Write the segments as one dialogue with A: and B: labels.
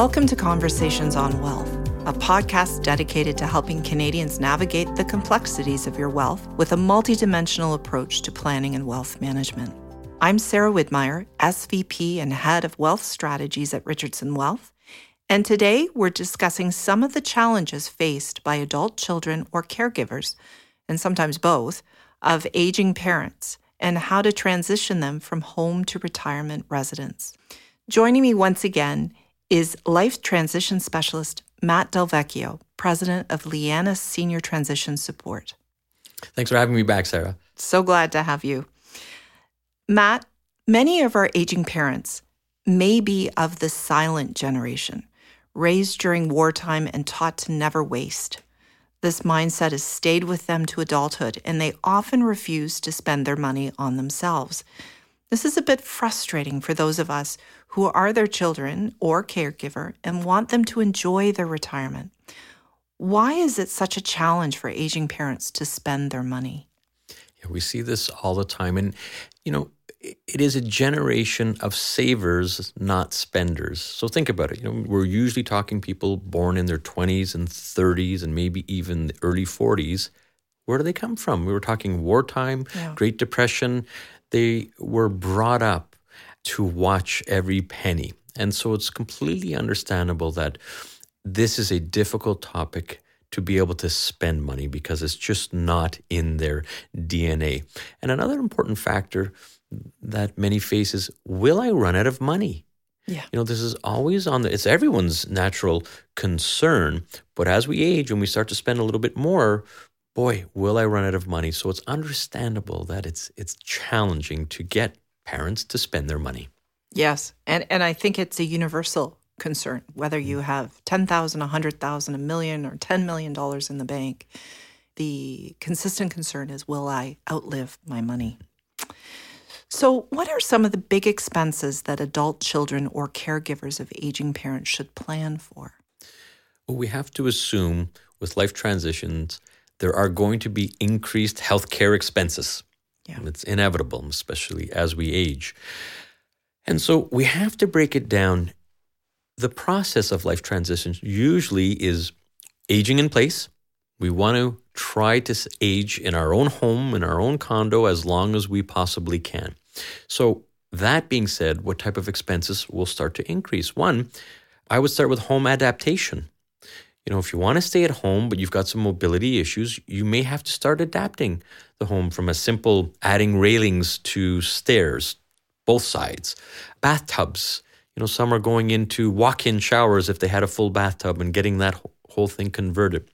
A: Welcome to Conversations on Wealth, a podcast dedicated to helping Canadians navigate the complexities of your wealth with a multidimensional approach to planning and wealth management. I'm Sarah Widmeyer, SVP and Head of Wealth Strategies at Richardson Wealth, and today we're discussing some of the challenges faced by adult children or caregivers, and sometimes both, of aging parents and how to transition them from home to retirement residence. Joining me once again is Life Transition Specialist Matt Delvecchio, President of Liana Senior Transition Support.
B: Thanks for having me back, Sarah.
A: So glad to have you. Matt, many of our aging parents may be of the silent generation, raised during wartime and taught to never waste. This mindset has stayed with them to adulthood, and they often refuse to spend their money on themselves. This is a bit frustrating for those of us who are their children or caregiver and want them to enjoy their retirement. Why is it such a challenge for aging parents to spend their money?
B: Yeah, we see this all the time. And, you know, it is a generation of savers, not spenders. So think about it. You know, we're usually talking people born in their 20s and 30s and maybe even the early 40s. Where do they come from? We were talking wartime, yeah. Great Depression they were brought up to watch every penny. And so it's completely understandable that this is a difficult topic to be able to spend money because it's just not in their DNA. And another important factor that many face is will I run out of money?
A: Yeah.
B: You know, this is always on the it's everyone's natural concern, but as we age and we start to spend a little bit more, boy, will I run out of money? So it's understandable that it's it's challenging to get parents to spend their money.
A: Yes, and and I think it's a universal concern whether you mm. have 10,000, 100,000, a million or 10 million dollars in the bank. The consistent concern is will I outlive my money? So, what are some of the big expenses that adult children or caregivers of aging parents should plan for?
B: Well, we have to assume with life transitions there are going to be increased healthcare expenses.
A: Yeah.
B: It's inevitable, especially as we age. And so we have to break it down. The process of life transitions usually is aging in place. We want to try to age in our own home, in our own condo, as long as we possibly can. So, that being said, what type of expenses will start to increase? One, I would start with home adaptation you know, if you want to stay at home, but you've got some mobility issues, you may have to start adapting the home from a simple adding railings to stairs, both sides. Bathtubs, you know, some are going into walk in showers if they had a full bathtub and getting that whole thing converted.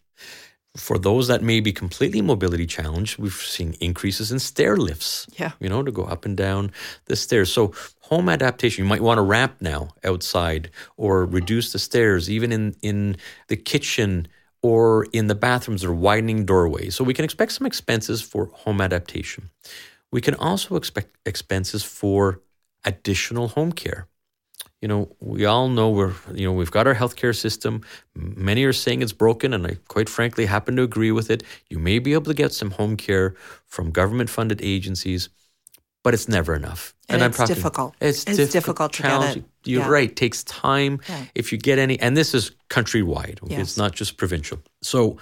B: For those that may be completely mobility challenged, we've seen increases in stair lifts.
A: Yeah.
B: You know, to go up and down the stairs. So home adaptation, you might want a ramp now outside or reduce the stairs, even in, in the kitchen or in the bathrooms or widening doorways. So we can expect some expenses for home adaptation. We can also expect expenses for additional home care you know, we all know we're, you know, we've got our healthcare system. Many are saying it's broken, and I quite frankly happen to agree with it. You may be able to get some home care from government funded agencies, but it's never enough.
A: And, and it's I'm difficult.
B: It's,
A: it's
B: difficult,
A: difficult to
B: challenging.
A: get
B: it. You're
A: yeah.
B: right. It takes time.
A: Yeah.
B: If you get any, and this is countrywide, okay?
A: yes.
B: it's not just provincial. So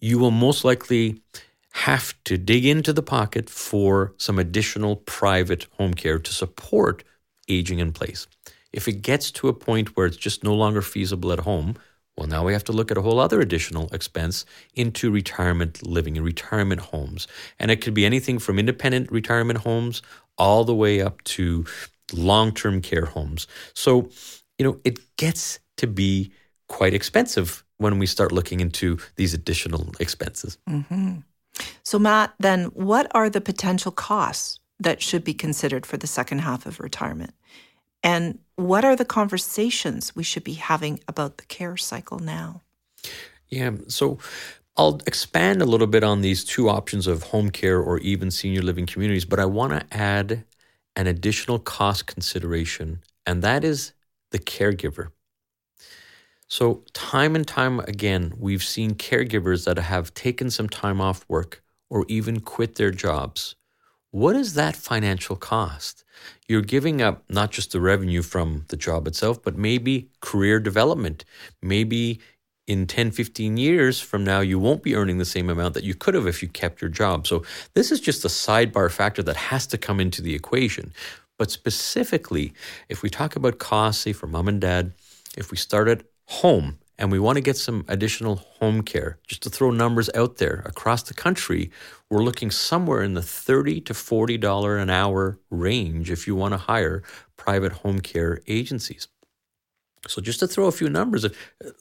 B: you will most likely have to dig into the pocket for some additional private home care to support aging in place. If it gets to a point where it's just no longer feasible at home, well, now we have to look at a whole other additional expense into retirement living and retirement homes. And it could be anything from independent retirement homes all the way up to long term care homes. So, you know, it gets to be quite expensive when we start looking into these additional expenses.
A: Mm-hmm. So, Matt, then what are the potential costs that should be considered for the second half of retirement? And what are the conversations we should be having about the care cycle now?
B: Yeah, so I'll expand a little bit on these two options of home care or even senior living communities, but I want to add an additional cost consideration, and that is the caregiver. So, time and time again, we've seen caregivers that have taken some time off work or even quit their jobs what is that financial cost? You're giving up not just the revenue from the job itself, but maybe career development. Maybe in 10, 15 years from now, you won't be earning the same amount that you could have if you kept your job. So, this is just a sidebar factor that has to come into the equation. But specifically, if we talk about costs, say for mom and dad, if we start at home and we want to get some additional home care, just to throw numbers out there across the country, we're looking somewhere in the 30 to $40 an hour range if you want to hire private home care agencies. So just to throw a few numbers,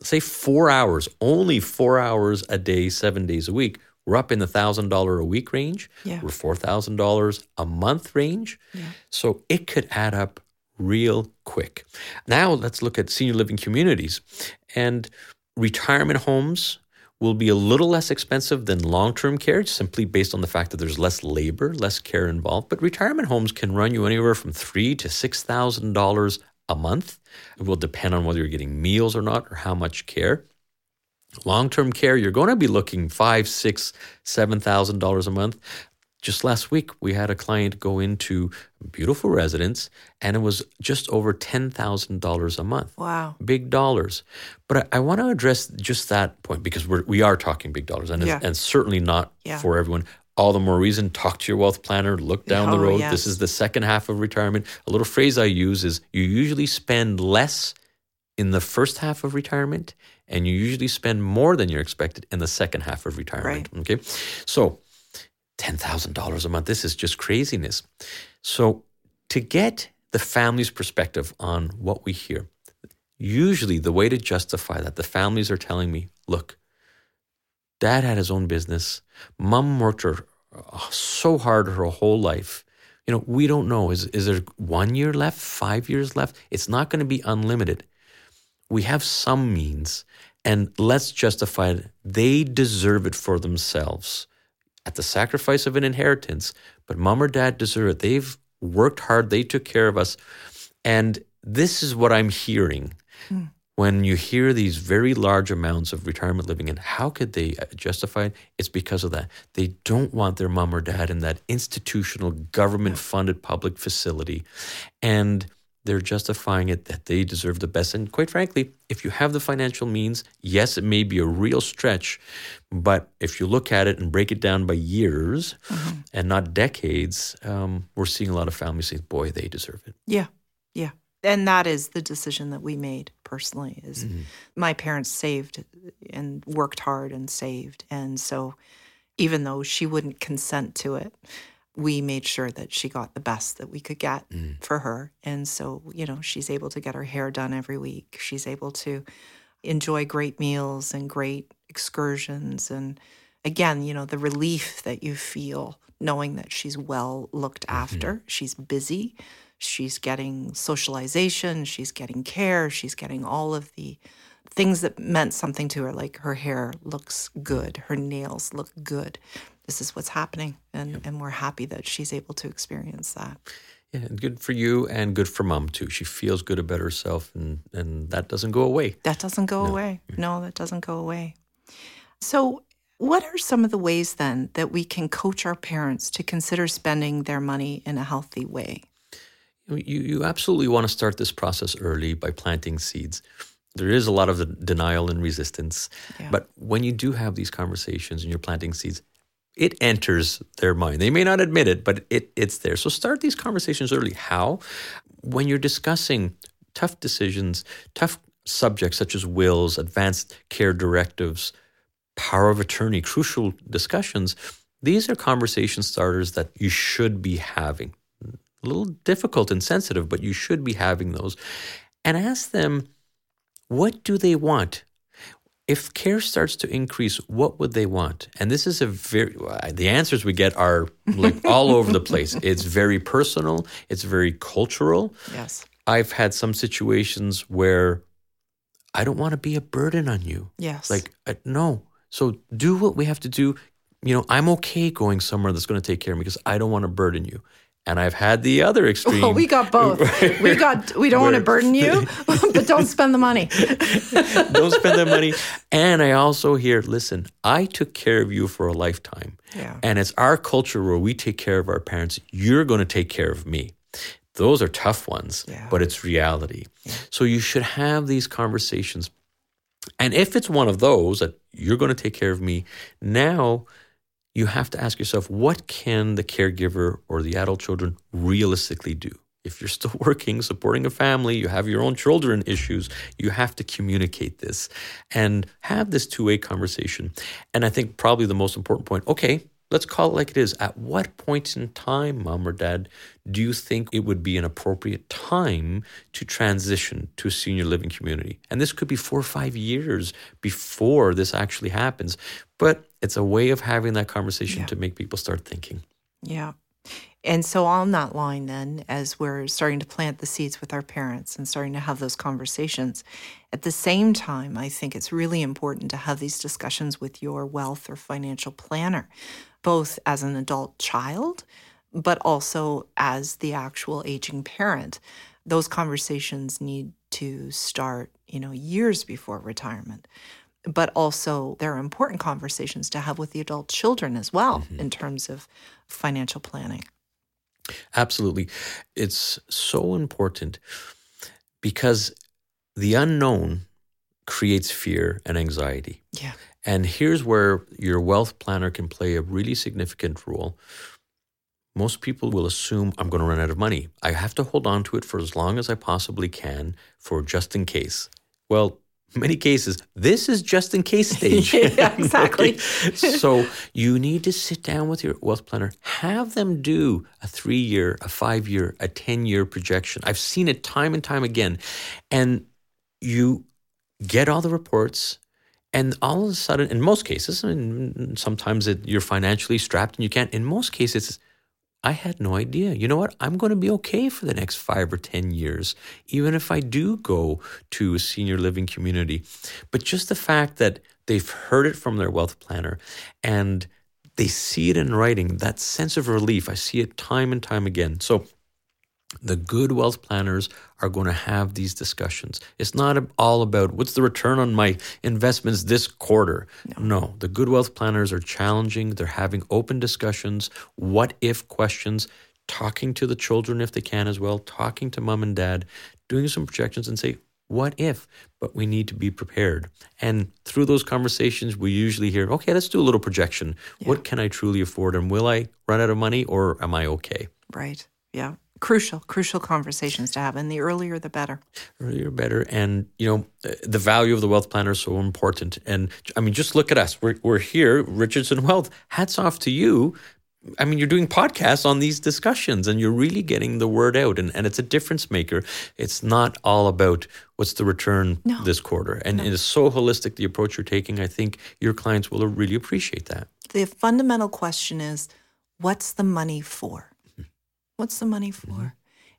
B: say four hours, only four hours a day, seven days a week, we're up in the thousand dollar a week range.
A: Yeah.
B: We're four thousand dollars a month range.
A: Yeah.
B: So it could add up real quick. Now let's look at senior living communities. And retirement homes will be a little less expensive than long-term care simply based on the fact that there's less labor, less care involved. But retirement homes can run you anywhere from three to six thousand dollars a month. It will depend on whether you're getting meals or not or how much care. Long term care, you're going to be looking five, six, seven thousand dollars a month. Just last week, we had a client go into a beautiful residence, and it was just over ten thousand dollars a month.
A: Wow.
B: Big dollars. But I, I want to address just that point because we're, we are talking big dollars, and,
A: Yeah.
B: and certainly not
A: Yeah.
B: for everyone. All the more reason, talk to your wealth planner, look down the
A: Oh,
B: road.
A: yes.
B: This is the second half of retirement. A little phrase I use is you usually spend less in the first half of retirement and you usually spend more than you're expected in the second half of retirement. Okay. So $10,000 a month, this is just craziness. So to get the family's perspective on what we hear, usually the way to justify that, the families are telling me, look, dad had his own business. Mom worked her uh, so hard her whole life. You know, we don't know. Is is there one year left, five years left? It's not going to be unlimited. We have some means, and let's justify it. They deserve it for themselves at the sacrifice of an inheritance. But mom or dad deserve it. They've worked hard. They took care of us, and this is what I'm hearing when you hear these very large amounts of retirement living in, how could they uh, justify it? It's because of that. They don't want their mom or dad in that institutional, government funded public facility. And they're justifying it that they deserve the best. And quite frankly, if you have the financial means, yes, it may be a real stretch, but if you look at it and break it down by years and not decades, um, we're seeing a lot of families say, boy, they deserve it.
A: Yeah. Yeah. And that is the decision that we made personally is
B: Mm-hmm.
A: my parents saved and worked hard and saved. And so even though she wouldn't consent to it, we made sure that she got the best that we could get
B: Mm.
A: for her. And so, you know, she's able to get her hair done every week. She's able to enjoy great meals and great excursions. And again, you know, the relief that you feel knowing that she's well looked after, she's busy, she's getting socialization, she's getting care, she's getting all of the things that meant something to her, like her hair looks good, her nails look good. This is what's happening. And, and we're happy that she's able to experience that.
B: Yeah, and good for you and good for mom too. She feels good about herself and, and that doesn't go away.
A: That doesn't go away. No, that doesn't go away. So, what are some of the ways then that we can coach our parents to consider spending their money in a healthy way?
B: You, you absolutely want to start this process early by planting seeds. There is a lot of denial and resistance,
A: Yeah.
B: but when you do have these conversations and you're planting seeds, it enters their mind. They may not admit it, but it, it's there. So start these conversations early. How? When you're discussing tough decisions, tough subjects such as wills, advanced care directives, power of attorney, crucial discussions, these are conversation starters that you should be having. A little difficult and sensitive, but you should be having those. And ask them, what do they want? If care starts to increase, what would they want? And this is a very, the answers we get are like all over the place. It's very personal, it's very cultural.
A: Yes.
B: I've had some situations where I don't want to be a burden on you.
A: Yes.
B: Like, uh, no. So do what we have to do. You know, I'm okay going somewhere that's going to take care of me because I don't want to burden you. And I've had the other extreme.
A: Well, we got both. we got. We don't want to burden you, but don't spend the money.
B: don't spend the money. And I also hear, listen, I took care of you for a lifetime,
A: Yeah.
B: and it's our culture where we take care of our parents. You're going to take care of me. Those are tough ones,
A: Yeah.
B: but it's reality. So you should have these conversations. And if it's one of those that you're going to take care of me, now you have to ask yourself what can the caregiver or the adult children realistically do? If you're still working, supporting a family, you have your own children issues, you have to communicate this and have this two way conversation. And I think probably the most important point okay, let's call it like it is. At what point in time, mom or dad, do you think it would be an appropriate time to transition to a senior living community? And this could be four or five years before this actually happens. But it's a way of having that conversation
A: Yeah.
B: to make people start thinking.
A: Yeah. And so, on that line, then, as we're starting to plant the seeds with our parents and starting to have those conversations, at the same time, I think it's really important to have these discussions with your wealth or financial planner, both as an adult child, but also as the actual aging parent. Those conversations need to start, you know, years before retirement but also there are important conversations to have with the adult children as well mm-hmm. in terms of financial planning.
B: Absolutely. It's so important because the unknown creates fear and anxiety. And here's where your wealth planner can play a really significant role. Most people will assume I'm going to run out of money. I have to hold on to it for as long as I possibly can for just in case. Well, many cases, this is just in case stage.
A: Yeah, exactly.
B: Okay? so you need to sit down with your wealth planner, have them do a three year, a five year, a 10 year projection. I've seen it time and time again. And you get all the reports, and all of a sudden, in most cases, and sometimes it, you're financially strapped and you can't, in most cases, I had no idea. You know what? I'm going to be okay for the next five or 10 years, even if I do go to a senior living community. But just the fact that they've heard it from their wealth planner and they see it in writing, that sense of relief, I see it time and time again. So the good wealth planners are going to have these discussions. It's not all about what's the return on my investments this quarter. No. the good wealth planners are challenging. They're having open discussions, what if questions, talking to the children if they can as well, talking to mom and dad, doing some projections and say, what if? But we need to be prepared. And through those conversations, we usually hear, okay, let's do a little projection. What can I truly afford? And will I run out of money or am I okay?
A: Right. Yeah. Crucial, crucial conversations to have. And the earlier, the better.
B: earlier better and you know the value of the wealth planner is so important and i mean just look at us we're, we're here richardson wealth hats off to you i mean you're doing podcasts on these discussions and you're really getting the word out and, and it's a difference maker it's not all about what's the return
A: No.
B: this quarter and it is so holistic the approach you're taking i think your clients will really appreciate that
A: The fundamental question is what's the money for? What's the money for?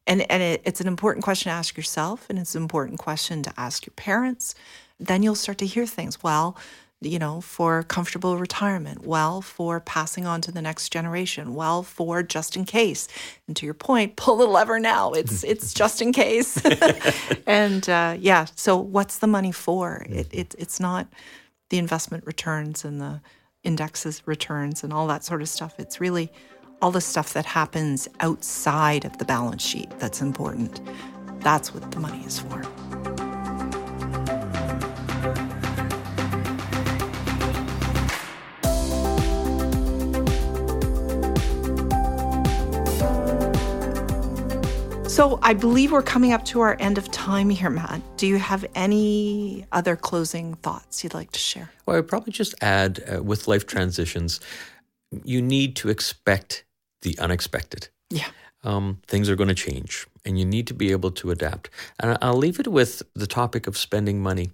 A: And, and it, it's an important question to ask yourself, and it's an important question to ask your parents. Then you'll start to hear things. Well, you know, for comfortable retirement, well, for passing on to the next generation, well, for just in case. And to your point, pull the lever now. It's it's just in case. and uh, yeah, so what's the money for? It, it it's not the investment returns and the indexes returns and all that sort of stuff. It's really all the stuff that happens outside of the balance sheet that's important. That's what the money is for. So I believe we're coming up to our end of time here, Matt. Do you have any other closing thoughts you'd like to share?
B: Well, I would probably just add uh, with life transitions, you need to expect the unexpected.
A: Yeah.
B: Um, things are going to change, and you need to be able to adapt. And I'll leave it with the topic of spending money.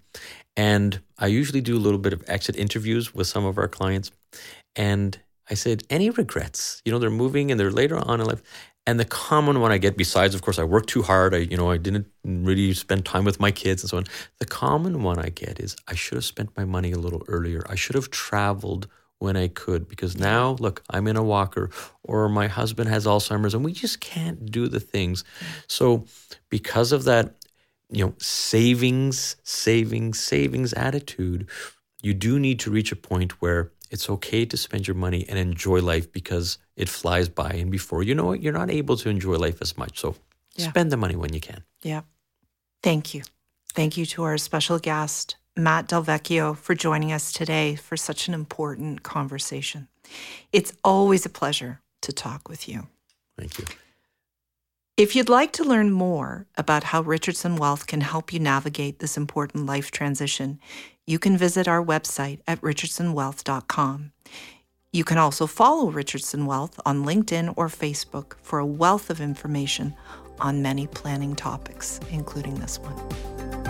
B: And I usually do a little bit of exit interviews with some of our clients. And I said, any regrets? You know, they're moving and they're later on in life. And the common one I get, besides, of course, I worked too hard. I, you know, I didn't really spend time with my kids and so on. The common one I get is, I should have spent my money a little earlier. I should have traveled when I could because now, look, I'm in a walker or my husband has Alzheimer's and we just can't do the things. So, because of that, you know, savings, savings, savings attitude, you do need to reach a point where it's okay to spend your money and enjoy life because it flies by. And before you know it, you're not able to enjoy life as much. So, yeah. spend the money when you can.
A: Yeah. Thank you. Thank you to our special guest, Matt Delvecchio, for joining us today for such an important conversation. It's always a pleasure to talk with you.
B: Thank you.
A: If you'd like to learn more about how Richardson Wealth can help you navigate this important life transition, you can visit our website at richardsonwealth.com. You can also follow Richardson Wealth on LinkedIn or Facebook for a wealth of information on many planning topics, including this one.